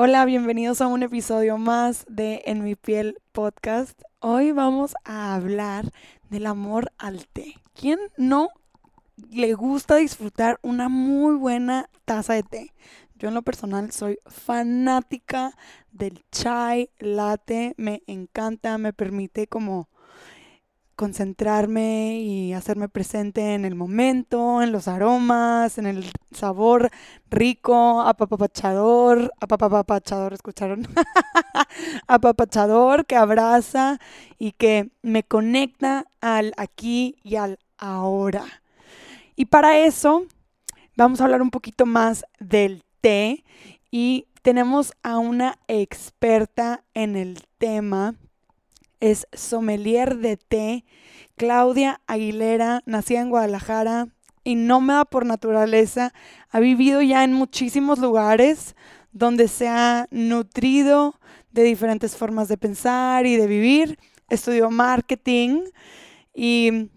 Hola, bienvenidos a un episodio más de En mi piel podcast. Hoy vamos a hablar del amor al té. ¿Quién no le gusta disfrutar una muy buena taza de té? Yo en lo personal soy fanática del chai latte, me encanta, me permite como concentrarme y hacerme presente en el momento, en los aromas, en el sabor rico, apapachador, apapachador, ¿escucharon? apapachador que abraza y que me conecta al aquí y al ahora. Y para eso vamos a hablar un poquito más del té y tenemos a una experta en el tema es sommelier de té. Claudia Aguilera, nacida en Guadalajara y nómada por naturaleza, ha vivido ya en muchísimos lugares donde se ha nutrido de diferentes formas de pensar y de vivir. Estudió marketing y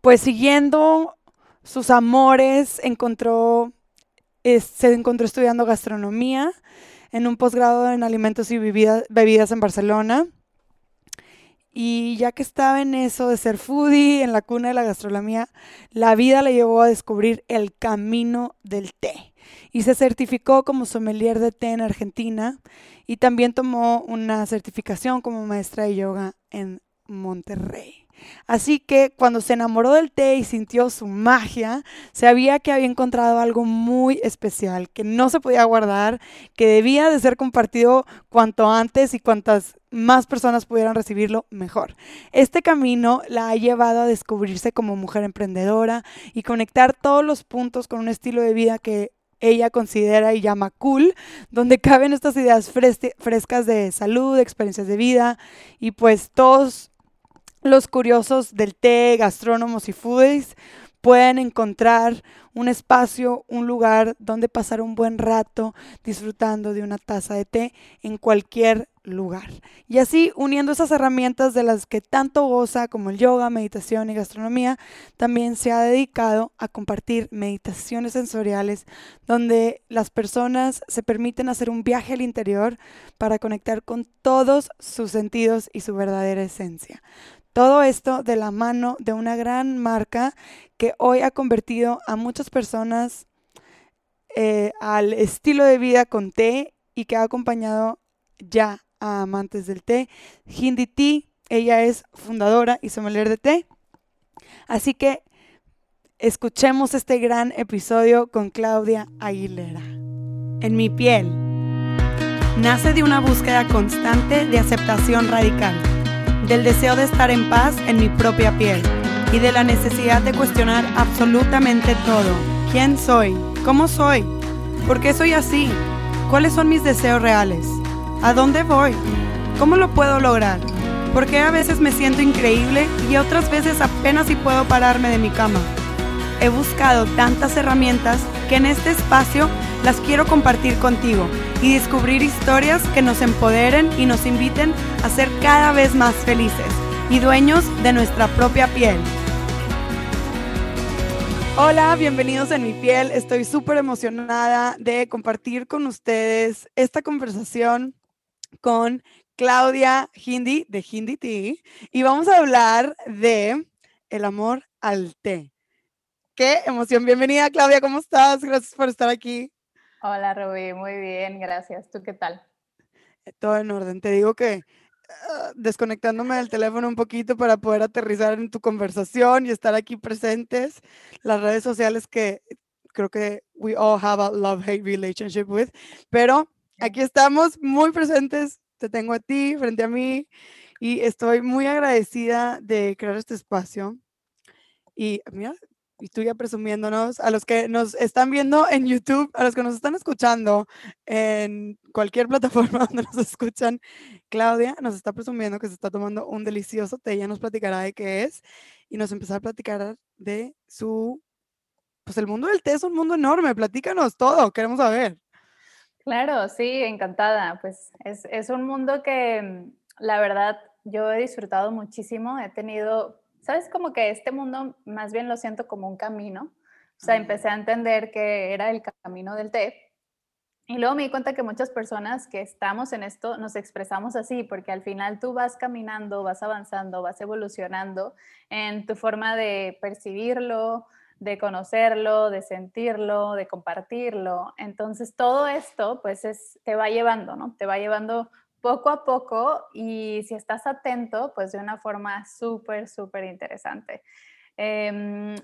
pues siguiendo sus amores encontró, se encontró estudiando gastronomía en un posgrado en alimentos y bebidas en Barcelona y ya que estaba en eso de ser foodie, en la cuna de la gastronomía, la vida le llevó a descubrir el camino del té. Y se certificó como sommelier de té en Argentina y también tomó una certificación como maestra de yoga en Monterrey. Así que cuando se enamoró del té y sintió su magia, sabía que había encontrado algo muy especial, que no se podía guardar, que debía de ser compartido cuanto antes y cuantas más personas pudieran recibirlo, mejor. Este camino la ha llevado a descubrirse como mujer emprendedora y conectar todos los puntos con un estilo de vida que ella considera y llama cool, donde caben estas ideas frescas de salud, experiencias de vida y pues todos los curiosos del té, gastrónomos y foodies pueden encontrar un espacio, un lugar donde pasar un buen rato disfrutando de una taza de té en cualquier lugar. Y así, uniendo esas herramientas de las que tanto goza como el yoga, meditación y gastronomía, también se ha dedicado a compartir meditaciones sensoriales donde las personas se permiten hacer un viaje al interior para conectar con todos sus sentidos y su verdadera esencia. Todo esto de la mano de una gran marca que hoy ha convertido a muchas personas eh, al estilo de vida con té y que ha acompañado ya a amantes del té. Hindi Tea, ella es fundadora y sommelier de té. Así que escuchemos este gran episodio con Claudia Aguilera. En mi piel. Nace de una búsqueda constante de aceptación radical del deseo de estar en paz en mi propia piel y de la necesidad de cuestionar absolutamente todo. ¿Quién soy? ¿Cómo soy? ¿Por qué soy así? ¿Cuáles son mis deseos reales? ¿A dónde voy? ¿Cómo lo puedo lograr? ¿Por qué a veces me siento increíble y otras veces apenas si puedo pararme de mi cama? He buscado tantas herramientas que en este espacio las quiero compartir contigo y descubrir historias que nos empoderen y nos inviten a ser cada vez más felices y dueños de nuestra propia piel. Hola, bienvenidos en mi piel. Estoy súper emocionada de compartir con ustedes esta conversación con Claudia Hindi de Hindi Tea y vamos a hablar de el amor al té. Qué emoción. Bienvenida Claudia, ¿cómo estás? Gracias por estar aquí. Hola, Rubí, muy bien, gracias. ¿Tú qué tal? Eh, todo en orden. Te digo que ah, desconectándome del teléfono un poquito para poder aterrizar en tu conversación y estar aquí presentes. Las redes sociales que creo que we all have a love-hate relationship with, pero aquí estamos muy presentes. Te tengo a ti, frente a mí, y estoy muy agradecida de crear este espacio. Y mira, y tú ya presumiéndonos, a los que nos están viendo en YouTube, a los que nos están escuchando en cualquier plataforma donde nos escuchan, Claudia nos está presumiendo que se está tomando un delicioso té, ella nos platicará de qué es y nos empezará a platicar de su, pues el mundo del té es un mundo enorme, platícanos todo, queremos saber. Claro, sí, encantada, pues es, es un mundo que mm, la verdad yo he disfrutado muchísimo, he tenido ¿sabes? Como que este mundo más bien lo siento como un camino. O sea, empecé a entender que era el camino del té. Y luego me di cuenta que muchas personas que estamos en esto nos expresamos así, porque al final tú vas caminando, vas avanzando, vas evolucionando en tu forma de percibirlo, de conocerlo, de sentirlo, de compartirlo. Entonces todo esto pues es, te va llevando, ¿no? Te va llevando poco a poco y si estás atento, pues de una forma súper, súper interesante. Em,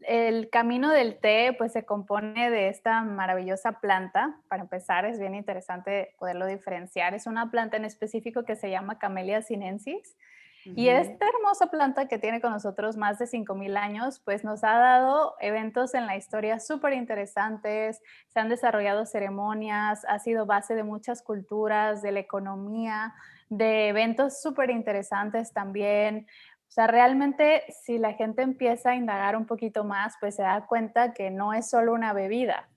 el camino del té pues se compone de esta maravillosa planta. Para empezar, es bien interesante poderlo diferenciar. Es una planta en específico que se llama Camellia sinensis. Y esta hermosa planta que tiene con nosotros más de 5.000 años, pues nos ha dado eventos en la historia súper interesantes, se han desarrollado ceremonias, ha sido base de muchas culturas, de la economía, de eventos súper interesantes también. O sea, realmente si la gente empieza a indagar un poquito más, pues se da cuenta que no es solo una bebida,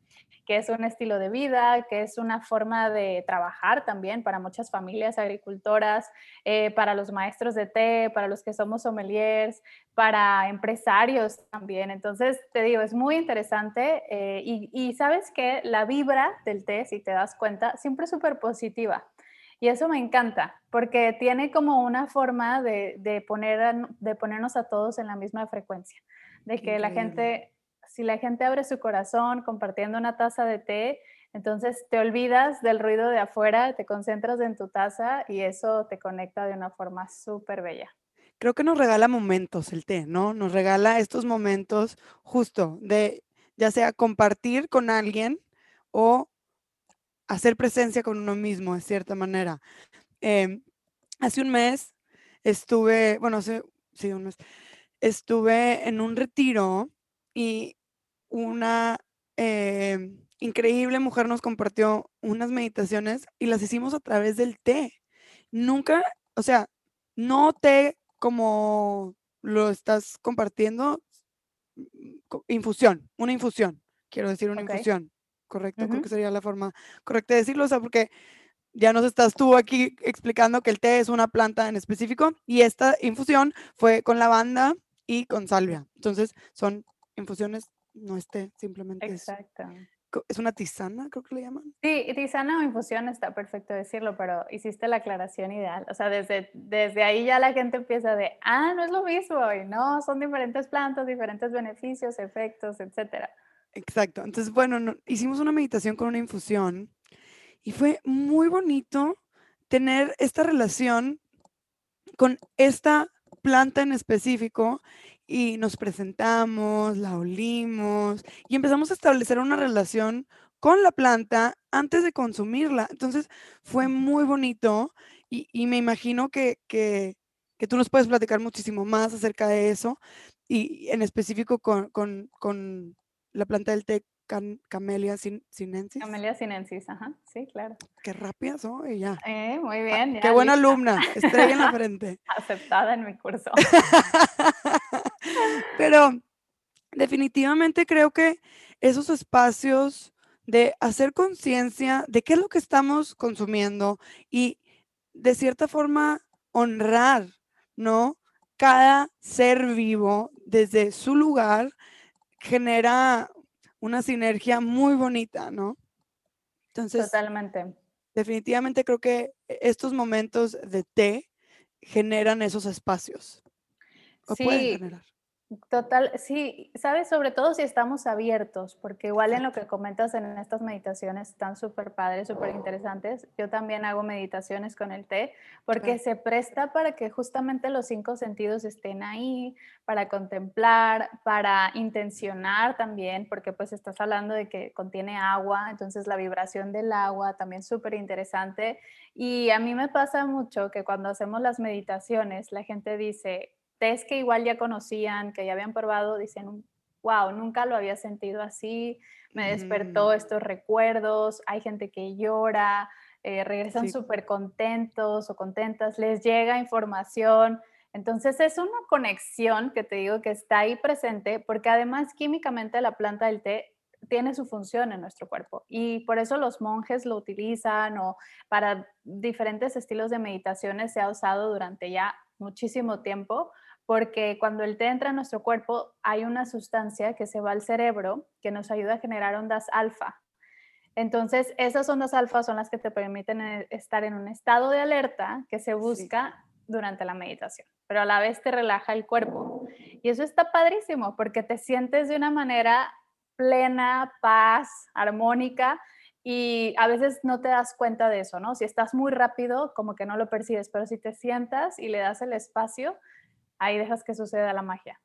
que es un estilo de vida, que es una forma de trabajar también para muchas familias agricultoras, eh, para los maestros de té, para los que somos sommeliers, para empresarios también. Entonces, te digo, es muy interesante eh, y, y, sabes que la vibra del té, si te das cuenta, siempre es súper positiva. Y eso me encanta, porque tiene como una forma de, poner, de ponernos a todos en la misma frecuencia, de que la gente, si la gente abre su corazón compartiendo una taza de té, entonces te olvidas del ruido de afuera, te concentras en tu taza y eso te conecta de una forma súper bella. Creo que nos regala momentos el té, ¿no? Nos regala estos momentos justo de ya sea compartir con alguien o hacer presencia con uno mismo, de cierta manera. Em, hace un mes estuve, bueno, sí, un mes, estuve en un retiro y una em, increíble mujer nos compartió unas meditaciones y las hicimos a través del té. Nunca, o sea, no té como lo estás compartiendo, infusión, una infusión, quiero decir una infusión correcto, creo que sería la forma correcta de decirlo, o sea, porque ya nos estás tú aquí explicando que el té es una planta en específico y esta infusión fue con lavanda y con salvia. Entonces, son infusiones, no es té, simplemente Exacto. Es, una tisana, creo que le llaman. Sí, tisana o infusión está perfecto decirlo, pero hiciste la aclaración ideal. O sea, desde, desde ahí ya la gente empieza de, ah, no es lo mismo, y no, son diferentes plantas, diferentes beneficios, efectos, etcétera. Exacto. Entonces, bueno, hicimos una meditación con una infusión y fue muy bonito tener esta relación con esta planta en específico y nos presentamos, la olimos y empezamos a establecer una relación con la planta antes de consumirla. Entonces fue muy bonito y, me imagino que, que, tú nos puedes platicar muchísimo más acerca de eso y en específico con, con la planta del té Camellia sinensis. Camellia sinensis, ajá, sí, claro. Qué rápida soy, ya. Eh, muy bien. qué buena alumna, estrella en la frente. Aceptada en mi curso. Pero definitivamente creo que esos espacios de hacer conciencia de qué es lo que estamos consumiendo y de cierta forma honrar, ¿no? Cada ser vivo desde su lugar genera una sinergia muy bonita, ¿no? Entonces, totalmente. Definitivamente creo que estos momentos de té generan esos espacios. O sí, pueden generar. Total, sí, sabes, sobre todo si estamos abiertos, porque igual en lo que comentas en estas meditaciones están súper padres, súper interesantes. Yo también hago meditaciones con el té, porque se presta para que justamente los cinco sentidos estén ahí, para contemplar, para intencionar también, porque pues estás hablando de que contiene agua, entonces la vibración del agua también súper interesante. Y a mí me pasa mucho que cuando hacemos las meditaciones, la gente dice, tés que igual ya conocían, que ya habían probado, dicen, wow, nunca lo había sentido así, me despertó estos recuerdos, hay gente que llora, eh, regresan súper contentos o contentas, les llega información. Entonces es una conexión que te digo que está ahí presente porque además químicamente la planta del té tiene su función en nuestro cuerpo y por eso los monjes lo utilizan o para diferentes estilos de meditaciones se ha usado durante ya muchísimo tiempo porque cuando el té entra en nuestro cuerpo hay una sustancia que se va al cerebro que nos ayuda a generar ondas alfa. Entonces, esas ondas alfa son las que te permiten eh, estar en un estado de alerta que se busca durante la meditación, pero a la vez te relaja el cuerpo. Y eso está padrísimo porque te sientes de una manera plena, paz, armónica, y a veces no te das cuenta de eso, ¿no? Si estás muy rápido, como que no lo percibes, pero si te sientas y le das el espacio, ahí dejas que suceda la magia.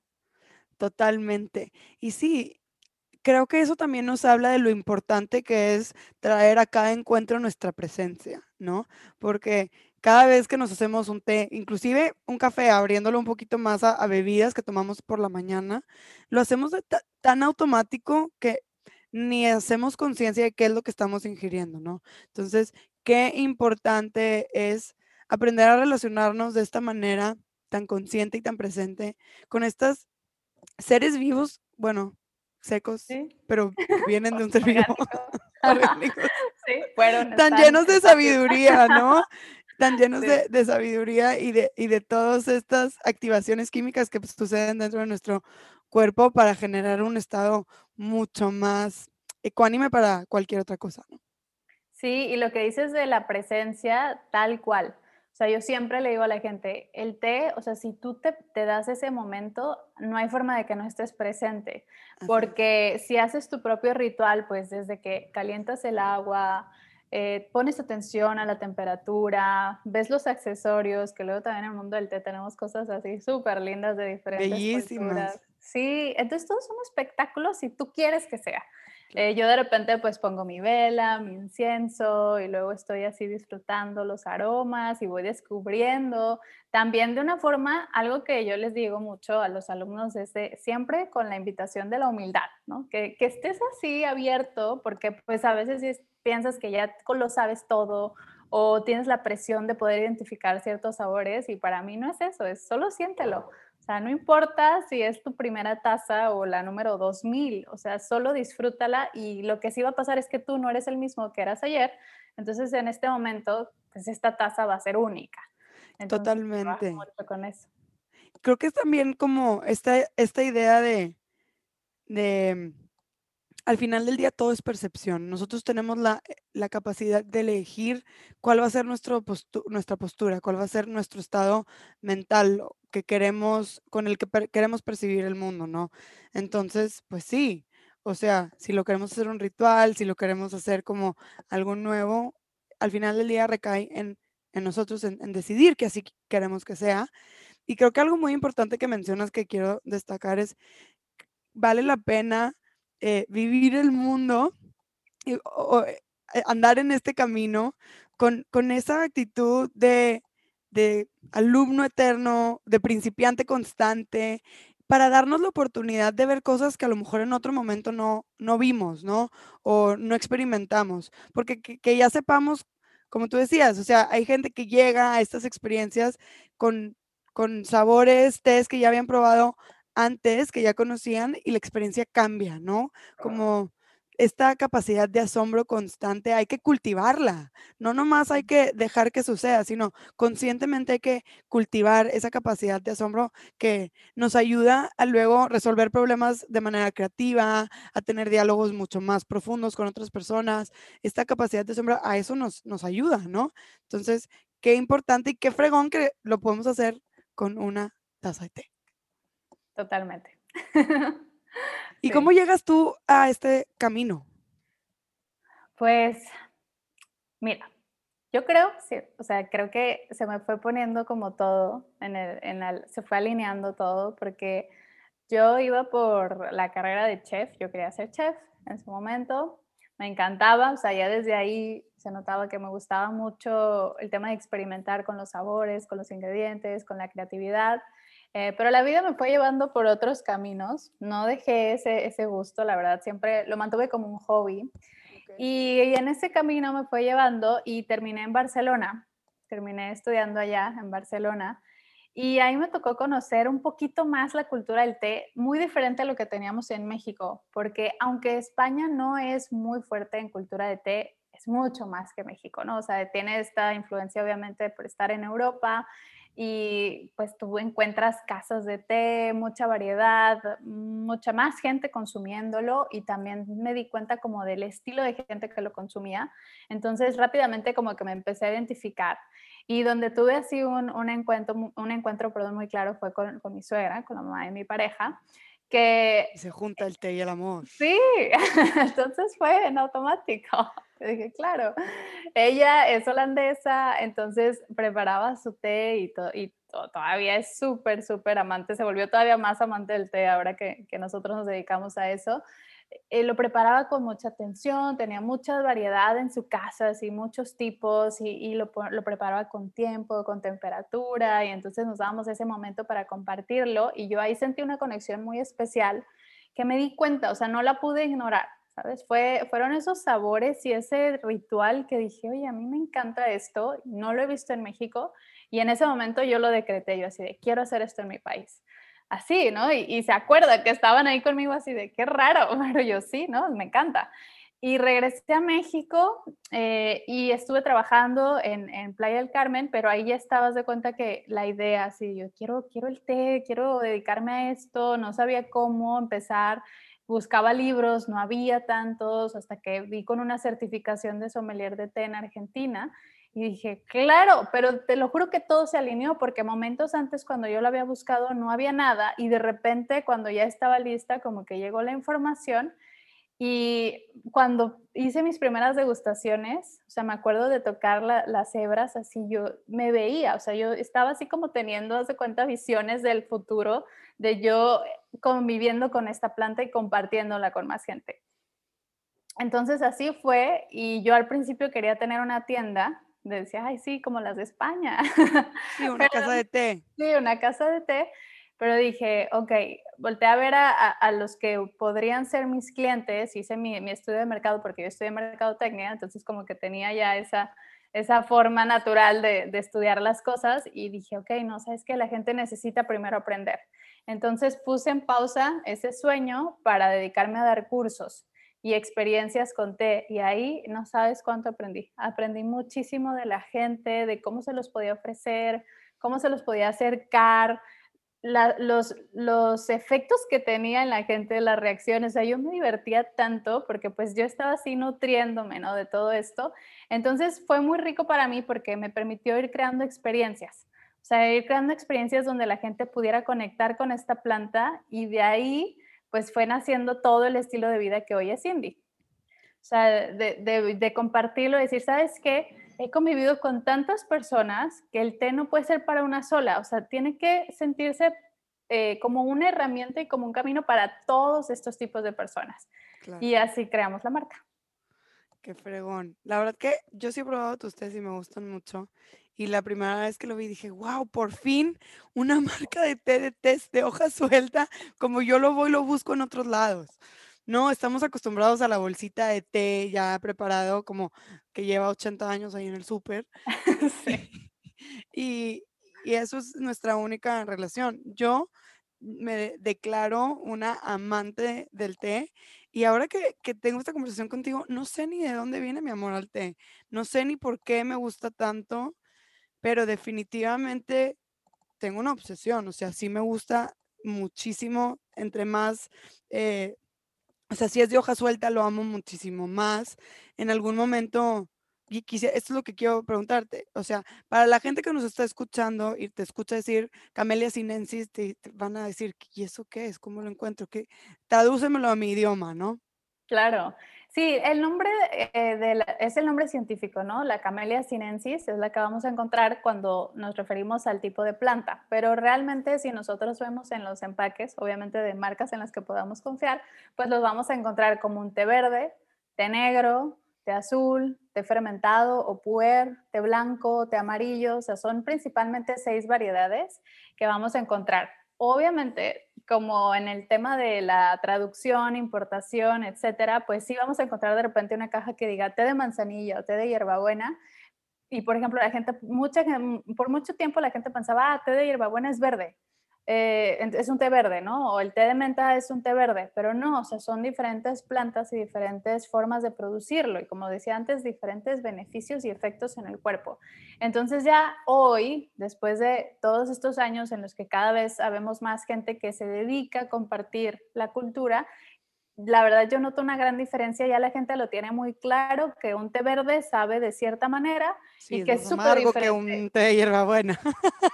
Totalmente. Y sí, creo que eso también nos habla de lo importante que es traer a cada encuentro nuestra presencia, ¿no? Porque cada vez que nos hacemos un té, inclusive un café, abriéndolo un poquito más a, bebidas que tomamos por la mañana, lo hacemos tan automático que ni hacemos conciencia de qué es lo que estamos ingiriendo, ¿no? Entonces, qué importante es aprender a relacionarnos de esta manera tan consciente y tan presente con estos seres vivos, bueno, secos, pero vienen de un ser vivo. Sí, fueron. Tan llenos de sabiduría, ¿no? Tan llenos de, de, sabiduría y de, y de todas estas activaciones químicas que pues, suceden dentro de nuestro cuerpo para generar un estado mucho más ecuánime para cualquier otra cosa. ¿no? Sí, y lo que dices de la presencia, tal cual. O sea, yo siempre le digo a la gente, el té, o sea, si tú te, te das ese momento, no hay forma de que no estés presente, porque si haces tu propio ritual, pues desde que calientas el agua, eh, pones atención a la temperatura, ves los accesorios, que luego también en el mundo del té tenemos cosas así súper lindas de diferentes Bellísimas. Sí, entonces todo es un espectáculo si tú quieres que sea. Eh, yo de repente pues pongo mi vela, mi incienso y luego estoy así disfrutando los aromas y voy descubriendo. También de una forma, algo que yo les digo mucho a los alumnos es siempre con la invitación de la humildad, ¿no? Que, que estés así abierto porque pues a veces piensas que ya lo sabes todo o tienes la presión de poder identificar ciertos sabores y para mí no es eso, es solo siéntelo. O sea, no importa si es tu primera taza o la número 2000, o sea, solo disfrútala y lo que sí va a pasar es que tú no eres el mismo que eras ayer, entonces en este momento, pues esta taza va a ser única. Totalmente. Con eso. Creo que es también como esta, esta idea de, de al final del día todo es percepción. Nosotros tenemos la, la capacidad de elegir cuál va a ser nuestro nuestra postura, cuál va a ser nuestro estado mental que queremos, con el que queremos percibir el mundo, ¿no? Entonces, pues sí, o sea, si lo queremos hacer un ritual, si lo queremos hacer como algo nuevo, al final del día recae en, en nosotros, en, en decidir que así queremos que sea. Y creo que algo muy importante que mencionas que quiero destacar es, vale la pena eh, vivir el mundo y, o, eh, andar en este camino con, con esa actitud de, de alumno eterno, de principiante constante, para darnos la oportunidad de ver cosas que a lo mejor en otro momento no, no vimos, ¿no? O no experimentamos. Porque que, que, ya sepamos, como tú decías, o sea, hay gente que llega a estas experiencias con, con sabores, test que ya habían probado antes, que ya conocían, y la experiencia cambia, ¿no? Como esta capacidad de asombro constante hay que cultivarla, no nomás hay que dejar que suceda, sino conscientemente hay que cultivar esa capacidad de asombro que nos ayuda a luego resolver problemas de manera creativa, a tener diálogos mucho más profundos con otras personas. Esta capacidad de asombro a eso nos, nos ayuda, ¿no? Entonces, qué importante y qué fregón que lo podemos hacer con una taza de té. Totalmente. ¿Y cómo llegas tú a este camino? Pues, mira, yo creo, sí, o sea, creo que se me fue poniendo como todo, en el, en el, se fue alineando todo, porque yo iba por la carrera de chef, yo quería ser chef en su momento, me encantaba, o sea, ya desde ahí se notaba que me gustaba mucho el tema de experimentar con los sabores, con los ingredientes, con la creatividad. Eh, pero la vida me fue llevando por otros caminos. No dejé ese, ese gusto, la verdad, siempre lo mantuve como un hobby. Y, y, en ese camino me fue llevando y terminé en Barcelona. Terminé estudiando allá en Barcelona. Y ahí me tocó conocer un poquito más la cultura del té, muy diferente a lo que teníamos en México, porque aunque España no es muy fuerte en cultura de té, es mucho más que México, ¿no? O sea, tiene esta influencia obviamente por estar en Europa, y pues tú encuentras casas de té, mucha variedad, mucha más gente consumiéndolo y también me di cuenta como del estilo de gente que lo consumía. Entonces rápidamente como que me empecé a identificar y donde tuve así un, un encuentro, un encuentro perdón, muy claro fue con, con mi suegra, con la mamá de mi pareja que... se junta el té y el amor. Sí, entonces fue en automático. Dije, claro, ella es holandesa, entonces preparaba su té y, y todavía es súper, súper amante, se volvió todavía más amante del té ahora que, que nosotros nos dedicamos a eso. Eh, lo preparaba con mucha atención, tenía mucha variedad en su casa, así muchos tipos, y, lo, lo, preparaba con tiempo, con temperatura, y entonces nos dábamos ese momento para compartirlo, y yo ahí sentí una conexión muy especial que me di cuenta, o sea, no la pude ignorar, ¿sabes? Fue, fueron esos sabores y ese ritual que dije, oye, a mí me encanta esto, no lo he visto en México, y en ese momento yo lo decreté, yo así de, quiero hacer esto en mi país así, ¿no? Y, se acuerda que estaban ahí conmigo así de, qué raro, pero yo sí, ¿no? Me encanta. Y regresé a México eh, y estuve trabajando en, Playa del Carmen, pero ahí ya estabas de cuenta que la idea, así, yo quiero, quiero el té, quiero dedicarme a esto, no sabía cómo empezar, buscaba libros, no había tantos, hasta que vi con una certificación de sommelier de té en Argentina y dije, claro, pero te lo juro que todo se alineó porque momentos antes cuando yo lo había buscado no había nada y de repente cuando ya estaba lista como que llegó la información y cuando hice mis primeras degustaciones, o sea, me acuerdo de tocar las hebras así, yo me veía, o sea, yo estaba así como teniendo, hace cuenta, visiones del futuro, de yo conviviendo con esta planta y compartiéndola con más gente. Entonces así fue y yo al principio quería tener una tienda decía, ay, sí, como las de España. Sí, una casa de té. Sí, una casa de té. Pero dije, ok, volteé a ver a, los que podrían ser mis clientes, hice mi, estudio de mercado porque yo estudié mercadotecnia, entonces como que tenía ya esa, esa forma natural de, de, estudiar las cosas y dije, ok, no, sabes que la gente necesita primero aprender. Entonces puse en pausa ese sueño para dedicarme a dar cursos y experiencias conté y ahí no sabes cuánto aprendí. Aprendí muchísimo de la gente, de cómo se los podía ofrecer, cómo se los podía acercar, los, los efectos que tenía en la gente, las reacciones. O sea, yo me divertía tanto porque pues yo estaba así nutriéndome, ¿no? De todo esto. Entonces fue muy rico para mí porque me permitió ir creando experiencias. O sea, ir creando experiencias donde la gente pudiera conectar con esta planta y de ahí pues fue naciendo todo el estilo de vida que hoy es Cindy. O sea, de, de, compartirlo, decir, ¿sabes qué? He convivido con tantas personas que el té no puede ser para una sola, o sea, tiene que sentirse eh, como una herramienta y como un camino para todos estos tipos de personas. Y así creamos la marca. Qué fregón. La verdad que yo sí he probado tus tés y me gustan mucho. Y la primera vez que lo vi dije, wow, por fin una marca de té de test de hoja suelta, como yo lo voy, lo busco en otros lados. No, estamos acostumbrados a la bolsita de té ya preparado, como que lleva 80 años ahí en el súper. y, y eso es nuestra única relación. Yo me declaro una amante del té y ahora que, que, tengo esta conversación contigo, no sé ni de dónde viene mi amor al té, no sé ni por qué me gusta tanto, pero definitivamente tengo una obsesión, o sea, sí me gusta muchísimo, entre más, eh, o sea, si es de hoja suelta, lo amo muchísimo más. En algún momento, y quisiera, esto es lo que quiero preguntarte, o sea, para la gente que nos está escuchando y te escucha decir Camelia sinensis, te van a decir, ¿y eso qué es? ¿Cómo lo encuentro? ¿Qué? Tradúcemelo a mi idioma, ¿no? Claro. Sí, el nombre eh, es el nombre científico, ¿no? La Camellia sinensis es la que vamos a encontrar cuando nos referimos al tipo de planta, pero realmente si nosotros vemos en los empaques, obviamente de marcas en las que podamos confiar, pues los vamos a encontrar como un té verde, té negro, té azul, té fermentado o puer, té blanco, té amarillo, o sea, son principalmente seis variedades que vamos a encontrar. Obviamente, como en el tema de la traducción, importación, etcétera, pues sí vamos a encontrar de repente una caja que diga té de manzanilla o té de hierbabuena. Y por ejemplo, la gente, mucha, por mucho tiempo la gente pensaba, ah, té de hierbabuena es verde. Eh, es un té verde, ¿no? O el té de menta es un té verde, pero no, o sea, son diferentes plantas y diferentes formas de producirlo y como decía antes, diferentes beneficios y efectos en el cuerpo. Entonces ya hoy, después de todos estos años en los que cada vez sabemos más gente que se dedica a compartir la cultura, la verdad yo noto una gran diferencia, ya la gente lo tiene muy claro, que un té verde sabe de cierta manera y que es súper diferente. que un té de hierbabuena.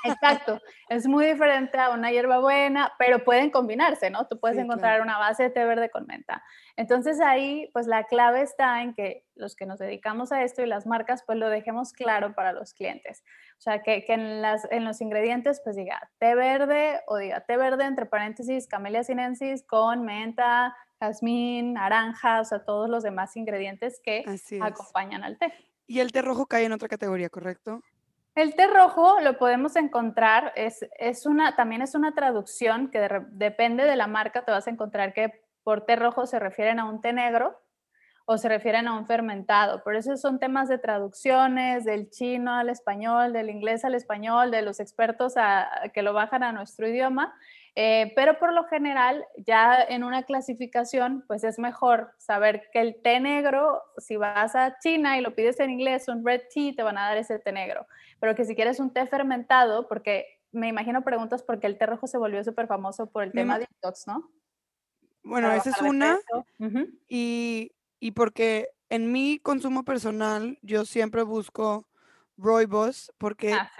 Exacto, es muy diferente a una hierbabuena, pero pueden combinarse, ¿no? Tú puedes encontrar una base de té verde con menta. Entonces ahí, pues la clave está en que los que nos dedicamos a esto y las marcas, pues lo dejemos claro para los clientes. O sea, que, que en, las, en los ingredientes, pues diga té verde o diga té verde entre paréntesis, camellia sinensis con menta, jazmín, naranja, o sea, todos los demás ingredientes que acompañan al té. Y el té rojo cae en otra categoría, ¿correcto? El té rojo lo podemos encontrar, es, es una, también es una traducción que depende de la marca, te vas a encontrar que por té rojo se refieren a un té negro o se refieren a un fermentado. Por eso son temas de traducciones, del chino al español, del inglés al español, de los expertos que lo bajan a nuestro idioma. Eh, pero por lo general, ya en una clasificación, pues es mejor saber que el té negro, si vas a China y lo pides en inglés, un red tea, te van a dar ese té negro. Pero que si quieres un té fermentado, porque me imagino preguntas porque el té rojo se volvió súper famoso por el tema de detox, ¿no? Bueno, esa es una. y, y, porque en mi consumo personal, yo siempre busco Roybos porque ah,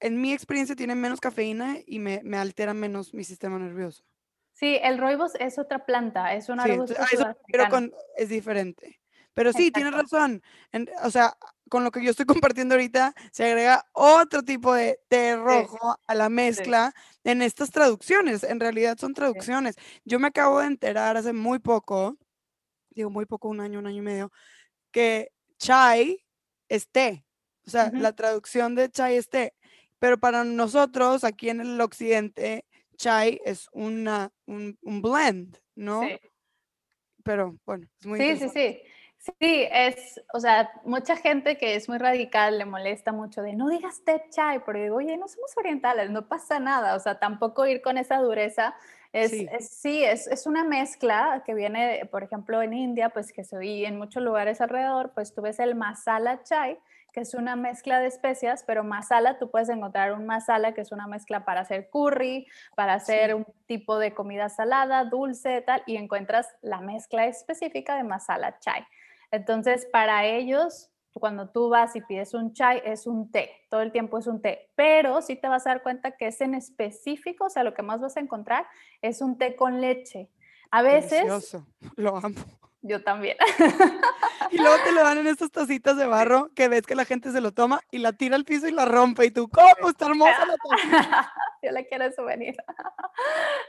en mi experiencia, tiene menos cafeína y me, me altera menos mi sistema nervioso. Sí, el roibos es otra planta, es un arbusto pero es diferente. Pero sí, tienes razón. o sea, con lo que yo estoy compartiendo ahorita, se agrega otro tipo de té rojo a la mezcla en estas traducciones. En realidad son traducciones. Yo me acabo de enterar hace muy poco, digo muy poco, un año, un año y medio, que chai es té. O sea, la traducción de chai es té. Pero para nosotros, aquí en el occidente, chai es una, un, blend, ¿no? Sí. Pero bueno, es muy Sí, sí, sí. Sí, es, o sea, mucha gente que es muy radical le molesta mucho de no digas té chai, porque digo, oye, no somos orientales, no pasa nada, o sea, tampoco ir con esa dureza. Es, sí, es, sí es, es, una mezcla que viene, por ejemplo, en India, pues que se oye en muchos lugares alrededor, pues tú ves el masala chai, que es una mezcla de especias, pero masala, tú puedes encontrar un masala que es una mezcla para hacer curry, para hacer un tipo de comida salada, dulce, tal, y encuentras la mezcla específica de masala chai. Entonces, para ellos, cuando tú vas y pides un chai, es un té, todo el tiempo es un té, pero sí te vas a dar cuenta que es en específico, o sea, lo que más vas a encontrar es un té con leche. A veces... Delicioso. Lo amo. Yo también. Y luego te lo dan en estas tacitas de barro que ves que la gente se lo toma y la tira al piso y la rompe. Y tú, ¿cómo? Está hermosa la taza. Yo la quiero souvenir.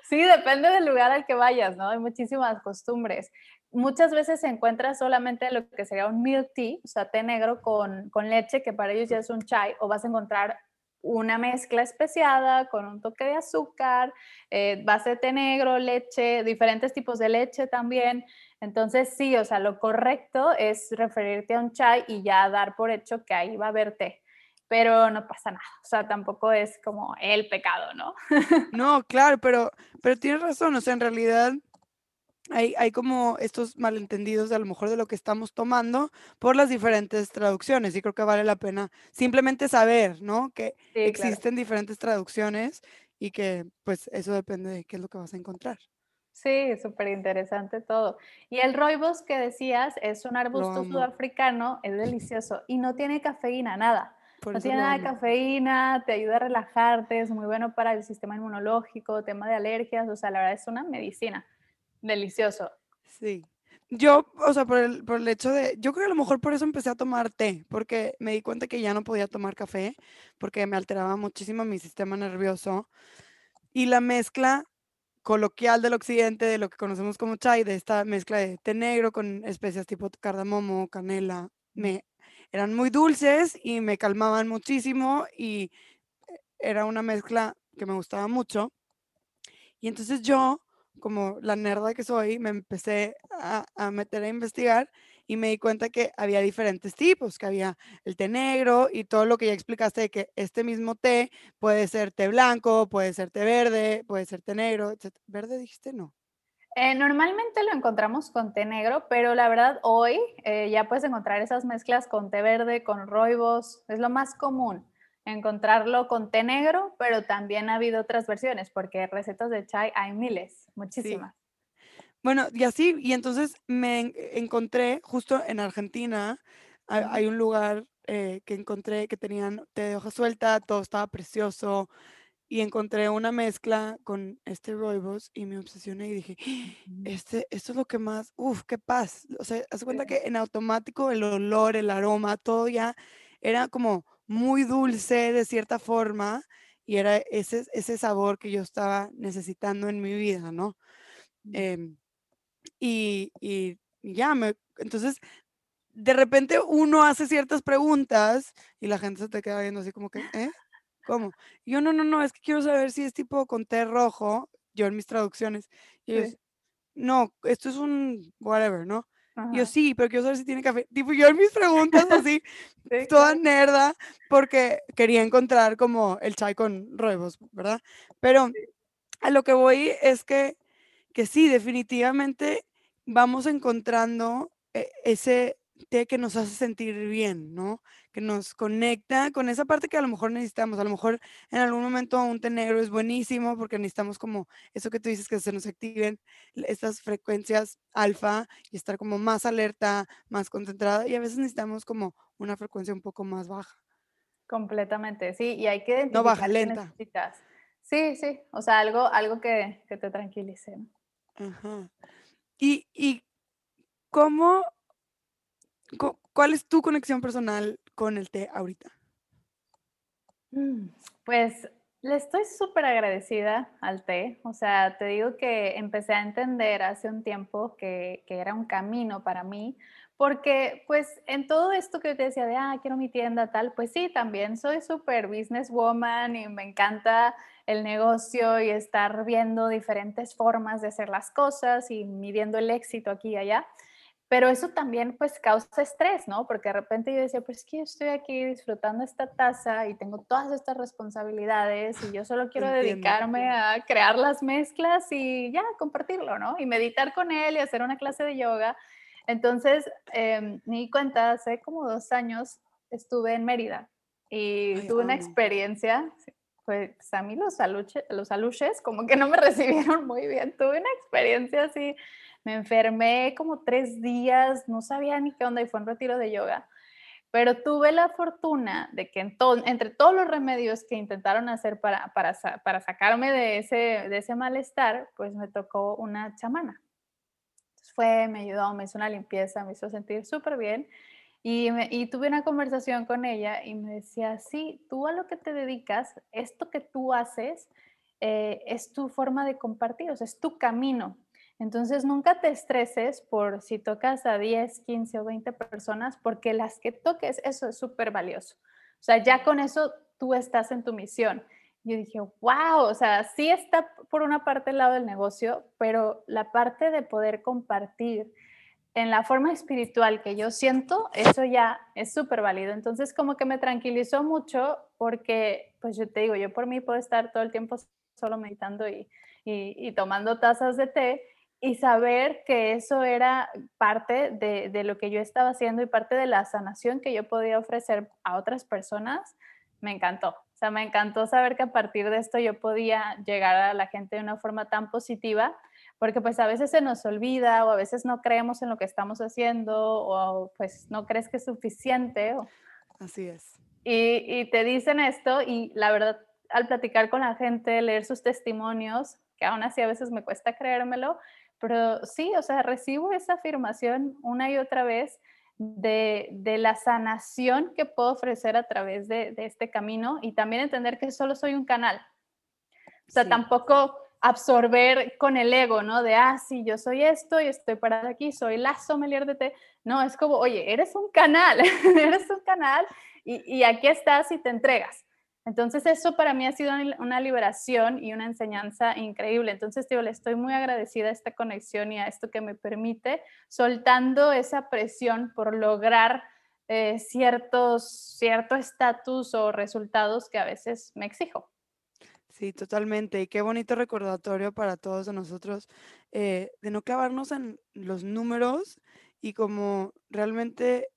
Sí, depende del lugar al que vayas, ¿no? Hay muchísimas costumbres. Muchas veces se encuentra solamente lo que sería un milk tea, o sea, té negro con, con leche, que para ellos ya es un chai, o vas a encontrar una mezcla especiada con un toque de azúcar, eh, base de té negro, leche, diferentes tipos de leche también. Entonces, sí, o sea, lo correcto es referirte a un chai y ya dar por hecho que ahí va a haber té. Pero no pasa nada, o sea, tampoco es como el pecado, ¿no? No, claro, pero, pero tienes razón, o sea, en realidad hay, hay, como estos malentendidos de a lo mejor de lo que estamos tomando por las diferentes traducciones y creo que vale la pena simplemente saber, ¿no? Que existen diferentes traducciones y que pues eso depende de qué es lo que vas a encontrar. Sí, súper interesante todo. Y el roibos que decías es un arbusto sudafricano, es delicioso y no tiene cafeína, nada. no tiene nada de cafeína, te ayuda a relajarte, es muy bueno para el sistema inmunológico, tema de alergias, o sea, la verdad es una medicina. Delicioso. Sí. Yo, o sea, por el, por el hecho de, yo creo que a lo mejor por eso empecé a tomar té, porque me di cuenta que ya no podía tomar café, porque me alteraba muchísimo mi sistema nervioso. Y la mezcla coloquial del occidente, de lo que conocemos como chai, de esta mezcla de té negro con especias tipo cardamomo, canela, me eran muy dulces y me calmaban muchísimo y eh, era una mezcla que me gustaba mucho. Y entonces yo, como la nerda que soy, me empecé a, a meter a investigar y me di cuenta que había diferentes tipos, que había el té negro y todo lo que ya explicaste de que este mismo té puede ser té blanco, puede ser té verde, puede ser té negro, etc. ¿Verde dijiste? No. Eh, normalmente lo encontramos con té negro, pero la verdad hoy eh, ya puedes encontrar esas mezclas con té verde, con roibos, es lo más común encontrarlo con té negro, pero también ha habido otras versiones, porque recetas de chai hay miles, muchísimas. Bueno, y así, y entonces me encontré justo en Argentina, hay, un lugar eh, que encontré que tenían té de hoja suelta, todo estaba precioso, y encontré una mezcla con este rooibos y me obsesioné y dije, este, esto es lo que más, uff, qué paz. O sea, hace cuenta que en automático el olor, el aroma, todo ya era como muy dulce de cierta forma y era ese, ese sabor que yo estaba necesitando en mi vida, ¿no? Em, y, y, ya, me, entonces, de repente uno hace ciertas preguntas y la gente se te queda viendo así como que, ¿eh? ¿Cómo? yo, no, no, no, es que quiero saber si es tipo con té rojo, yo en mis traducciones. Y ellos, no, esto es un whatever, ¿no? Yo, sí, pero quiero saber si tiene café. Tipo, yo en mis preguntas así, toda nerda, porque quería encontrar como el chai con ruevos, ¿verdad? Pero a lo que voy es que, que sí, definitivamente vamos encontrando eh, ese té que nos hace sentir bien, ¿no? Que nos conecta con esa parte que a lo mejor necesitamos. A lo mejor en algún momento un té negro es buenísimo porque necesitamos como eso que tú dices, que se nos activen estas frecuencias alfa y estar como más alerta, más concentrada. Y a veces necesitamos como una frecuencia un poco más baja. Completamente, sí. Y hay que No baja, lenta. Sí, sí. O sea, algo, algo que, que te tranquilice. Ajá. Y, y cómo ¿Cuál es tu conexión personal con el té ahorita? Mm, pues le estoy súper agradecida al té. O sea, te digo que empecé a entender hace un tiempo que, que, era un camino para mí, porque pues en todo esto que te decía de, ah, quiero mi tienda tal, pues sí, también soy súper businesswoman y me encanta el negocio y estar viendo diferentes formas de hacer las cosas y midiendo el éxito aquí y allá. Pero eso también pues causa estrés, ¿no? Porque de repente yo decía, pues que yo estoy aquí disfrutando esta taza y tengo todas estas responsabilidades y yo solo quiero dedicarme a crear las mezclas y ya compartirlo, ¿no? Y meditar con él y hacer una clase de yoga. Entonces, eh, me di cuenta, hace como dos años estuve en Mérida y tuve una experiencia, pues a mí los, aluche, los aluches como que no me recibieron muy bien, tuve una experiencia así me enfermé como tres días, no sabía ni qué onda y fue un retiro de yoga. Pero tuve la fortuna de que entre todos los remedios que intentaron hacer para, para, para sacarme de ese, de ese malestar, pues me tocó una chamana. Entonces fue, me ayudó, me hizo una limpieza, me hizo sentir súper bien. Y, tuve una conversación con ella y me decía, sí, tú a lo que te dedicas, esto que tú haces, eh, es tu forma de compartir, o sea, es tu camino. Entonces, nunca te estreses por si tocas a 10, 15 o 20 personas, porque las que toques, eso es súper valioso. O sea, ya con eso tú estás en tu misión. Yo dije, wow, o sea, sí está por una parte el lado del negocio, pero la parte de poder compartir en la forma espiritual que yo siento, eso ya es súper válido. Entonces, como que me tranquilizó mucho porque, pues yo te digo, yo por mí puedo estar todo el tiempo solo meditando y, y tomando tazas de té y saber que eso era parte de, de, lo que yo estaba haciendo y parte de la sanación que yo podía ofrecer a otras personas, me encantó. O sea, me encantó saber que a partir de esto yo podía llegar a la gente de una forma tan positiva, porque pues a veces se nos olvida o a veces no creemos en lo que estamos haciendo o pues no crees que es suficiente. Así es. Y, y te dicen esto y la verdad, al platicar con la gente, leer sus testimonios, que aún así a veces me cuesta creérmelo, pero sí, o sea, recibo esa afirmación una y otra vez de, de la sanación que puedo ofrecer a través de, de, este camino y también entender que solo soy un canal. O sea, tampoco absorber con el ego, ¿no? De, ah, sí, yo soy esto y estoy parada aquí, soy la sommelier de té. No, es como, oye, eres un canal, eres un canal y, y aquí estás y te entregas. Entonces eso para mí ha sido una liberación y una enseñanza increíble. Entonces, digo, le estoy muy agradecida a esta conexión y a esto que me permite, soltando esa presión por lograr eh, ciertos, cierto estatus o resultados que a veces me exijo. Sí, totalmente. Y qué bonito recordatorio para todos nosotros eh, de no clavarnos en los números y como realmente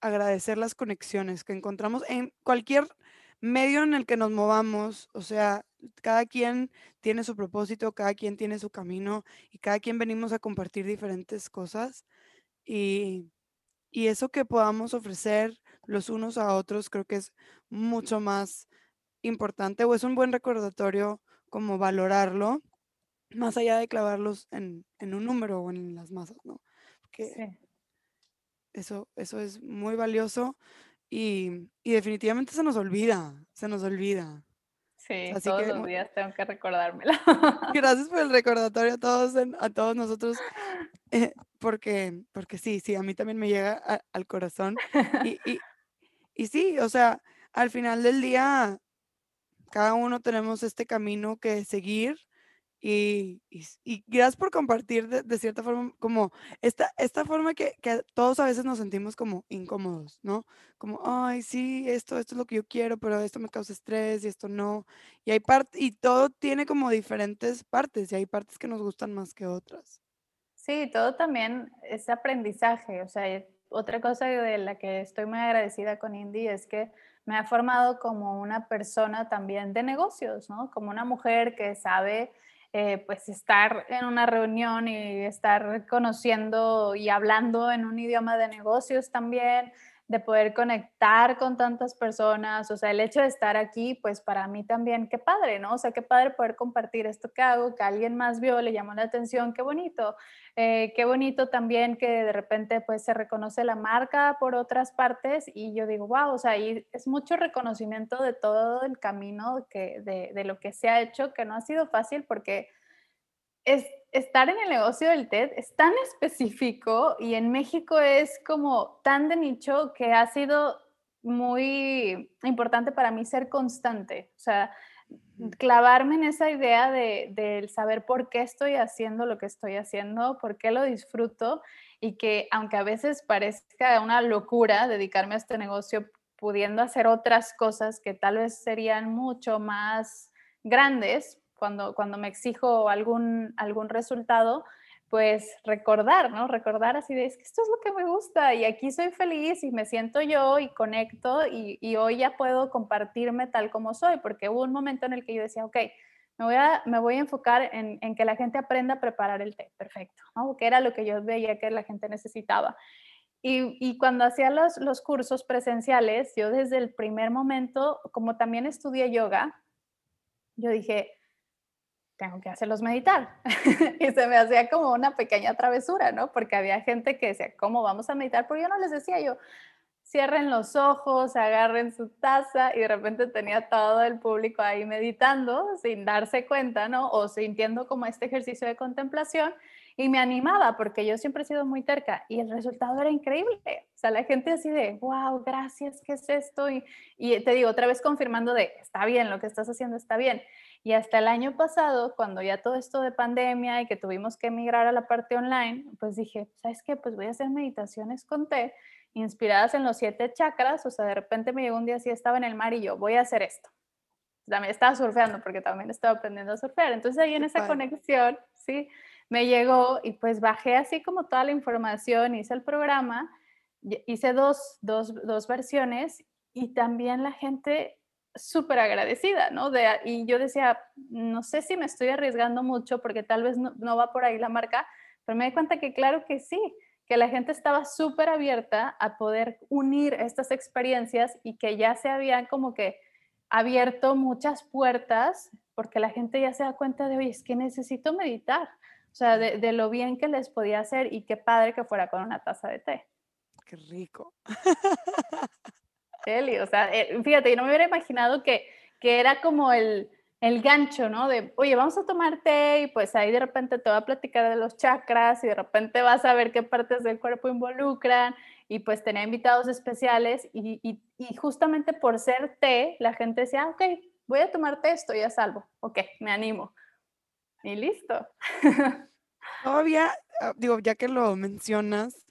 agradecer las conexiones que encontramos en cualquier medio en el que nos movamos, o sea, cada quien tiene su propósito, cada quien tiene su camino y cada quien venimos a compartir diferentes cosas y, y eso que podamos ofrecer los unos a otros creo que es mucho más importante o es un buen recordatorio como valorarlo más allá de clavarlos en, un número o en las masas, ¿no? Porque eso, eso es muy valioso y, definitivamente se nos olvida, se nos olvida. Sí, todos los días tengo que recordármelo. Gracias por el recordatorio a todos, a todos nosotros, eh, porque, porque sí, sí, a mí también me llega al corazón. Y, y, y sí, o sea, al final del día, cada uno tenemos este camino que seguir y, gracias por compartir de, cierta forma, como esta, esta forma que, todos a veces nos sentimos como incómodos, ¿no? Como, ay, sí, esto, esto es lo que yo quiero, pero esto me causa estrés y esto no. Y hay parte, y todo tiene como diferentes partes y hay partes que nos gustan más que otras. Sí, todo también es aprendizaje. O sea, otra cosa de la que estoy muy agradecida con Indy es que me ha formado como una persona también de negocios, ¿no? Como una mujer que sabe eh, pues estar en una reunión y estar conociendo y hablando en un idioma de negocios también, de poder conectar con tantas personas, o sea, el hecho de estar aquí, pues para mí también, qué padre, ¿no? O sea, qué padre poder compartir esto que hago, que alguien más vio, le llamó la atención, qué bonito. Eh, qué bonito también que de repente pues se reconoce la marca por otras partes y yo digo, wow, o sea, y es mucho reconocimiento de todo el camino que, de, de lo que se ha hecho, que no ha sido fácil porque es, estar en el negocio del TED es tan específico y en México es como tan de nicho que ha sido muy importante para mí ser constante. O sea, clavarme en esa idea de, saber por qué estoy haciendo lo que estoy haciendo, por qué lo disfruto y que aunque a veces parezca una locura dedicarme a este negocio pudiendo hacer otras cosas que tal vez serían mucho más grandes, cuando, cuando me exijo algún, algún resultado, pues recordar, ¿no? Recordar así de, es que esto es lo que me gusta y aquí soy feliz y me siento yo y conecto y, y hoy ya puedo compartirme tal como soy, porque hubo un momento en el que yo decía, ok, me voy a, me voy a enfocar en, en que la gente aprenda a preparar el té, perfecto, ¿no? Que era lo que yo veía que la gente necesitaba. Y, y, cuando hacía los, los, cursos presenciales, yo desde el primer momento, como también estudié yoga, yo dije, tengo que hacerlos meditar. y se me hacía como una pequeña travesura, ¿no? Porque había gente que decía, ¿cómo vamos a meditar? Pero yo no les decía yo, cierren los ojos, agarren su taza y de repente tenía todo el público ahí meditando sin darse cuenta, ¿no? O sintiendo como este ejercicio de contemplación y me animaba porque yo siempre he sido muy terca y el resultado era increíble. O sea, la gente así de, wow, gracias, ¿qué es esto? Y, y te digo, otra vez confirmando de, está bien, lo que estás haciendo está bien. Y hasta el año pasado, cuando ya todo esto de pandemia y que tuvimos que emigrar a la parte online, pues dije, ¿sabes qué? Pues voy a hacer meditaciones con té, inspiradas en los siete chakras. O sea, de repente me llegó un día así, estaba en el mar y yo, voy a hacer esto. También estaba surfeando porque también estaba aprendiendo a surfear. Entonces ahí en esa conexión, sí, me llegó y pues bajé así como toda la información, hice el programa, hice dos, dos, dos versiones y también la gente súper agradecida, ¿no? De, y yo decía, no sé si me estoy arriesgando mucho porque tal vez no, va por ahí la marca, pero me di cuenta que claro que sí, que la gente estaba súper abierta a poder unir estas experiencias y que ya se habían como que abierto muchas puertas porque la gente ya se da cuenta de, oye, es que necesito meditar, o sea, de, de lo bien que les podía hacer y qué padre que fuera con una taza de té. Qué rico. Eli, o sea, eh, fíjate, yo no me hubiera imaginado que, que era como el, el gancho, ¿no? De, oye, vamos a tomar té y pues ahí de repente te va a platicar de los chakras y de repente vas a ver qué partes del cuerpo involucran y pues tenía invitados especiales y, y, justamente por ser té, la gente decía, ah, ok, voy a tomar té, estoy a salvo, ok, me animo. Y listo. Todavía, ah, digo, ya que lo mencionas,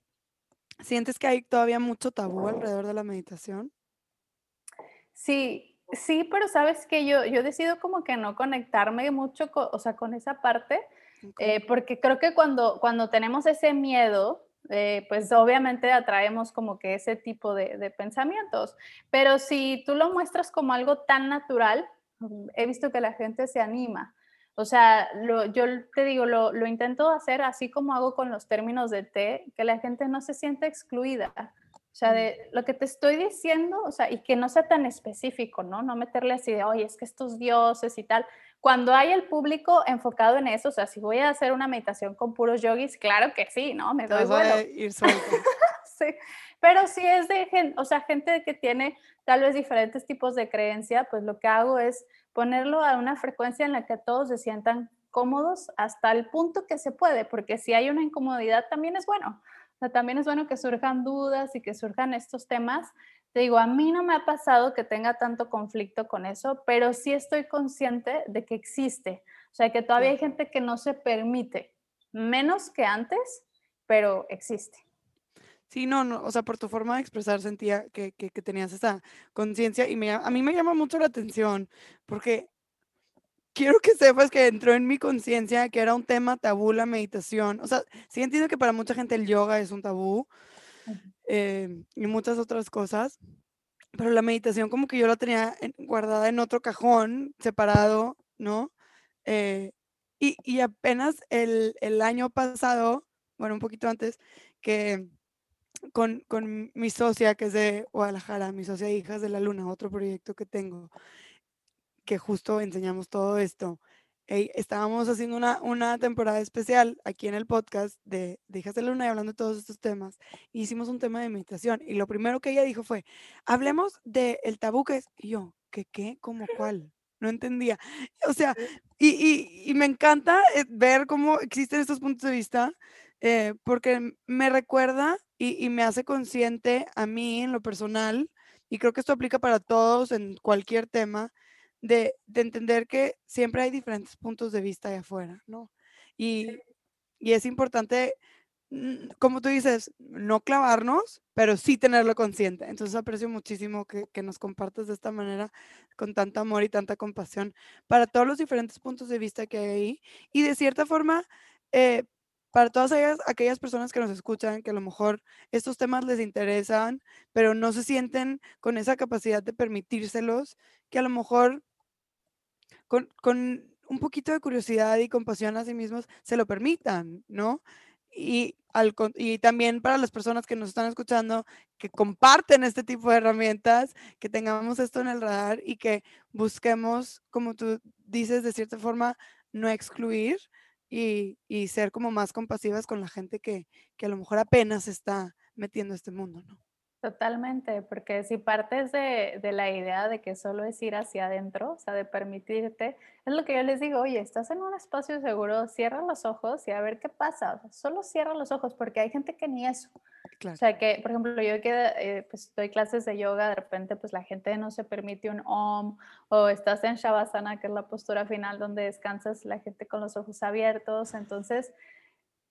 ¿sientes que hay todavía mucho tabú alrededor de la meditación? Sí, sí, pero sabes que yo, yo decido como que no conectarme mucho con, o sea, con esa parte, eh, porque creo que cuando, cuando tenemos ese miedo, eh, pues obviamente atraemos como que ese tipo de, pensamientos. Pero si tú lo muestras como algo tan natural, mm, he visto que la gente se anima. O sea, yo te digo, lo, lo, intento hacer así como hago con los términos de té, que la gente no se siente excluida. O sea, de lo que te estoy diciendo, o sea, y que no sea tan específico, ¿no? No meterle así de, oye, es que estos dioses y tal. Cuando hay el público enfocado en eso, o sea, si voy a hacer una meditación con puros yogis, claro que sí, ¿no? Me doy vuelo. Ir sí, pero si es de gente, o sea, gente que tiene tal vez diferentes tipos de creencia, pues lo que hago es ponerlo a una frecuencia en la que todos se sientan cómodos hasta el punto que se puede, porque si hay una incomodidad también es bueno también es bueno que surjan dudas y que surjan estos temas. Te digo, a mí no me ha pasado que tenga tanto conflicto con eso, pero sí estoy consciente de que existe. O sea, que todavía hay gente que no se permite, menos que antes, pero existe. Sí, no, no, o sea, por tu forma de expresar sentía que, que, tenías esa conciencia y me, a mí me llama mucho la atención porque quiero que sepas que entró en mi conciencia que era un tema tabú la meditación. O sea, sí entiendo que para mucha gente el yoga es un tabú eh, y muchas otras cosas, pero la meditación como que yo la tenía guardada en otro cajón, separado, ¿no? Eh, y, y, apenas el, el, año pasado, bueno, un poquito antes, que con, con mi socia, que es de Guadalajara, mi socia Hijas de la Luna, otro proyecto que tengo, que justo enseñamos todo esto. estábamos haciendo una, una, temporada especial aquí en el podcast de, de Hijas de Luna y hablando de todos estos temas. hicimos un tema de meditación y lo primero que ella dijo fue, hablemos del el tabú que es. Y yo, ¿qué qué? ¿Cómo cuál? No entendía. O sea, y, y, y me encanta eh, ver cómo existen estos puntos de vista eh, porque me recuerda y, y me hace consciente a mí en lo personal, y creo que esto aplica para todos en cualquier tema, de, entender que siempre hay diferentes puntos de vista allá afuera, ¿no? Y, es importante, mm, como tú dices, no clavarnos, pero sí tenerlo consciente. Entonces aprecio muchísimo que, nos compartas de esta manera, con tanto amor y tanta compasión, para todos los diferentes puntos de vista que hay ahí. Y de cierta forma, eh, para todas aquellas personas que nos escuchan, que a lo mejor estos temas les interesan, pero no se sienten con esa capacidad de permitírselos, que a lo mejor con, un poquito de curiosidad y compasión a sí mismos se lo permitan, ¿no? Y, al, y también para las personas que nos están escuchando, que comparten este tipo de herramientas, que tengamos esto en el radar y que busquemos, como tú dices, de cierta forma, no excluir y, y ser como más compasivas con la gente que, que a lo mejor apenas está metiendo este mundo, ¿no? Totalmente, porque si partes de, de, la idea de que solo es ir hacia adentro, o sea, de permitirte, es lo que yo les digo, oye, estás en un espacio seguro, cierra los ojos y a ver qué pasa, o sea, solo cierra los ojos, porque hay gente que ni eso. O sea, que, por ejemplo, yo que eh, pues, doy clases de yoga, de repente, pues la gente no se permite un om, o estás en Shavasana, que es la postura final donde descansas la gente con los ojos abiertos, entonces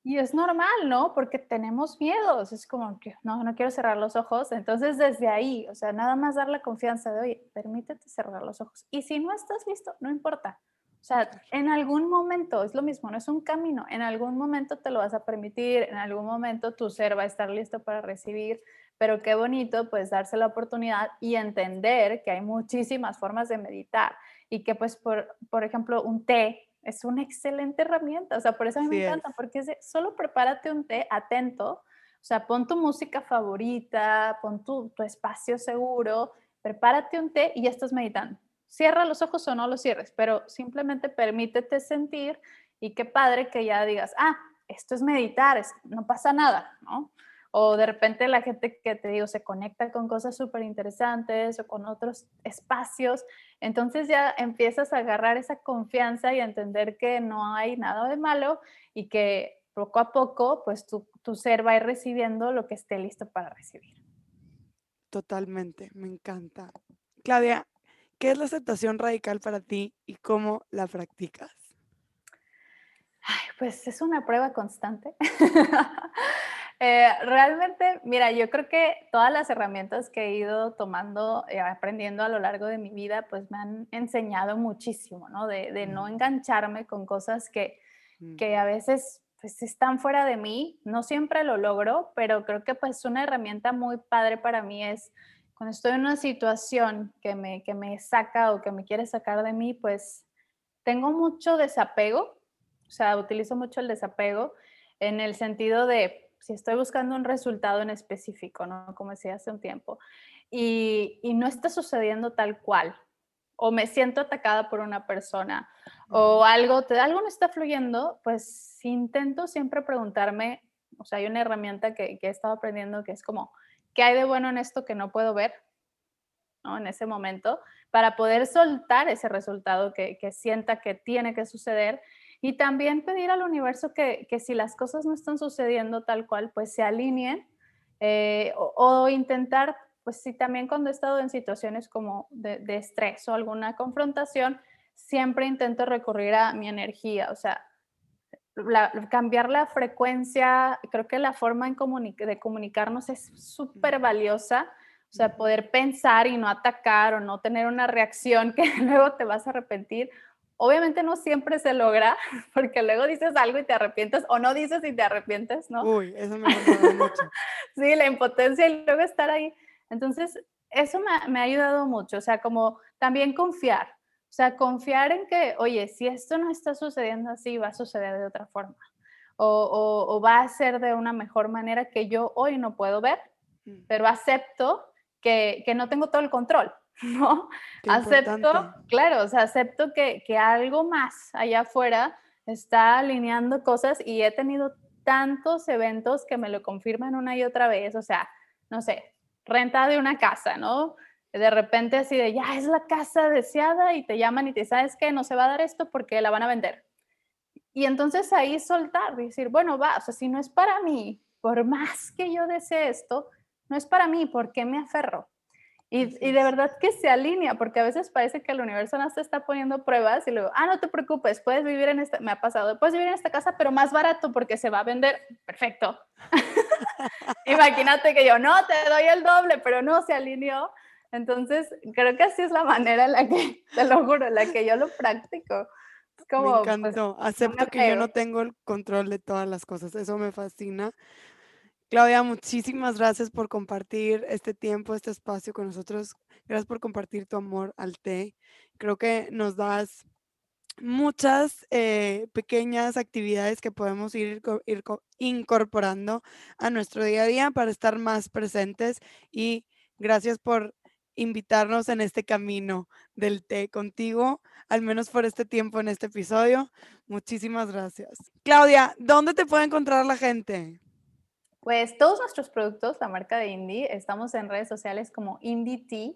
y es normal, ¿no? Porque tenemos miedos, es como que no, no quiero cerrar los ojos. Entonces, desde ahí, o sea, nada más dar la confianza de, oye, permítete cerrar los ojos. Y si no estás listo, no importa. O sea, en algún momento, es lo mismo, no es un camino, en algún momento te lo vas a permitir, en algún momento tu ser va a estar listo para recibir, pero qué bonito pues darse la oportunidad y entender que hay muchísimas formas de meditar y que pues por, por ejemplo un té es una excelente herramienta. O sea, por eso a mí me encanta, porque es solo prepárate un té atento. O sea, pon tu música favorita, pon tu, tu espacio seguro, prepárate un té y ya estás meditando. Cierra los ojos o no los cierres, pero simplemente permítete sentir y qué padre que ya digas, ah, esto es meditar, no pasa nada, ¿no? O de repente la gente que te digo se conecta con cosas súper interesantes o con otros espacios, entonces ya empiezas a agarrar esa confianza y a entender que no hay nada de malo y que poco a poco, pues tu, tu ser va a ir recibiendo lo que esté listo para recibir. Totalmente, me encanta. Claudia, ¿qué es la aceptación radical para ti y cómo la practicas? pues es una prueba constante. Eh, realmente, mira, yo creo que todas las herramientas que he ido tomando, eh, aprendiendo a lo largo de mi vida, pues me han enseñado muchísimo, ¿no? De, no engancharme con cosas que, que a veces pues están fuera de mí. No siempre lo logro, pero creo que pues una herramienta muy padre para mí es cuando estoy en una situación que me, que me saca o que me quiere sacar de mí, pues tengo mucho desapego, o sea, utilizo mucho el desapego en el sentido de si estoy buscando un resultado en específico, ¿no? Como decía hace un tiempo, y, y no está sucediendo tal cual, o me siento atacada por una persona, o algo, te, algo no está fluyendo, pues intento siempre preguntarme, o sea, hay una herramienta que, que he estado aprendiendo que es como, ¿qué hay de bueno en esto que no puedo ver? ¿no? En ese momento, para poder soltar ese resultado que, que sienta que tiene que suceder y también pedir al universo que, que, si las cosas no están sucediendo tal cual, pues se alineen eh, o, intentar, pues sí, también cuando he estado en situaciones como de, de, estrés o alguna confrontación, siempre intento recurrir a mi energía, o sea, la, cambiar la frecuencia, creo que la forma en de comunicarnos es súper valiosa. O sea, poder pensar y no atacar o no tener una reacción que luego te vas a arrepentir Obviamente no siempre se logra, porque luego dices algo y te arrepientes, o no dices y te arrepientes, ¿no? Uy, eso me ha mucho. sí, la impotencia y luego estar ahí. Entonces, eso me, me, ha ayudado mucho, o sea, como también confiar, o sea, confiar en que, oye, si esto no está sucediendo así, va a suceder de otra forma, o, o, o va a ser de una mejor manera que yo hoy no puedo ver, mm. pero acepto que, que no tengo todo el control. ¿no? acepto, claro, o sea, acepto que, que algo más allá afuera está alineando cosas y he tenido tantos eventos que me lo confirman una y otra vez, o sea, no sé, renta de una casa, ¿no? De repente así de, ya es la casa deseada y te llaman y te sabes que no se va a dar esto porque la van a vender. Y entonces ahí soltar, decir, bueno, va, o sea, si no es para mí, por más que yo desee esto, no es para mí, ¿por qué me aferro? Y, y, de verdad que se alinea, porque a veces parece que el universo no se está poniendo pruebas y luego, ah, no te preocupes, puedes vivir en esta, me ha pasado, puedes vivir en esta casa, pero más barato porque se va a vender. Perfecto. Imagínate que yo, no, te doy el doble, pero no, se alineó. Entonces, creo que así es la manera en la que, te lo juro, en la que yo lo practico. como, me pues, encantó. Acepto que yo no tengo el control de todas las cosas. Eso me fascina Claudia, muchísimas gracias por compartir este tiempo, este espacio con nosotros. Gracias por compartir tu amor al té. Creo que nos das muchas eh, pequeñas actividades que podemos ir, ir, incorporando a nuestro día a día para estar más presentes y gracias por invitarnos en este camino del té contigo, al menos por este tiempo en este episodio. Muchísimas gracias. Claudia, ¿dónde te puede encontrar la gente? Pues todos nuestros productos, la marca de Indie, estamos en redes sociales como Indie Tea.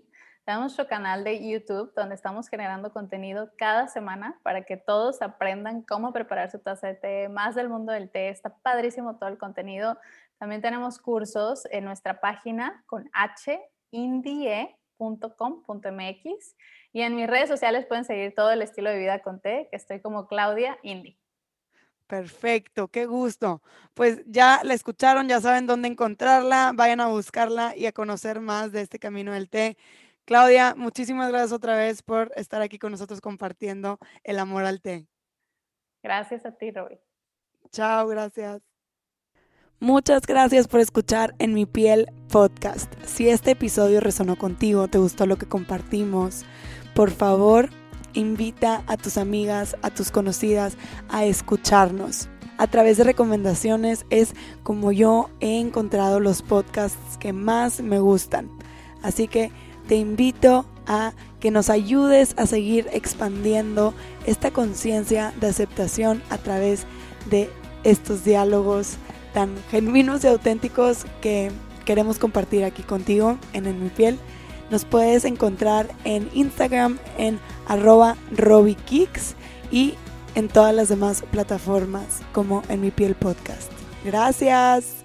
Tenemos nuestro canal de YouTube donde estamos generando contenido cada semana para que todos aprendan cómo preparar su taza de té, más del mundo del té. Está padrísimo todo el contenido. También tenemos cursos en nuestra página con hindie.com.mx y en mis redes sociales pueden seguir todo el estilo de vida con té, que estoy como Claudia Indie. Perfecto, qué gusto. Pues ya la escucharon, ya saben dónde encontrarla, vayan a buscarla y a conocer más de este camino del té. Claudia, muchísimas gracias otra vez por estar aquí con nosotros compartiendo el amor al té. Gracias a ti, Roby. Chao, gracias. Muchas gracias por escuchar En mi piel podcast. Si este episodio resonó contigo, te gustó lo que compartimos, por favor invita a tus amigas, a tus conocidas a escucharnos. A través de recomendaciones es como yo he encontrado los podcasts que más me gustan. Así que te invito a que nos ayudes a seguir expandiendo esta conciencia de aceptación a través de estos diálogos tan genuinos y auténticos que queremos compartir aquí contigo en En mi piel. Nos puedes encontrar en Instagram en arroba robikicks y en todas las demás plataformas como en mi piel podcast. Gracias.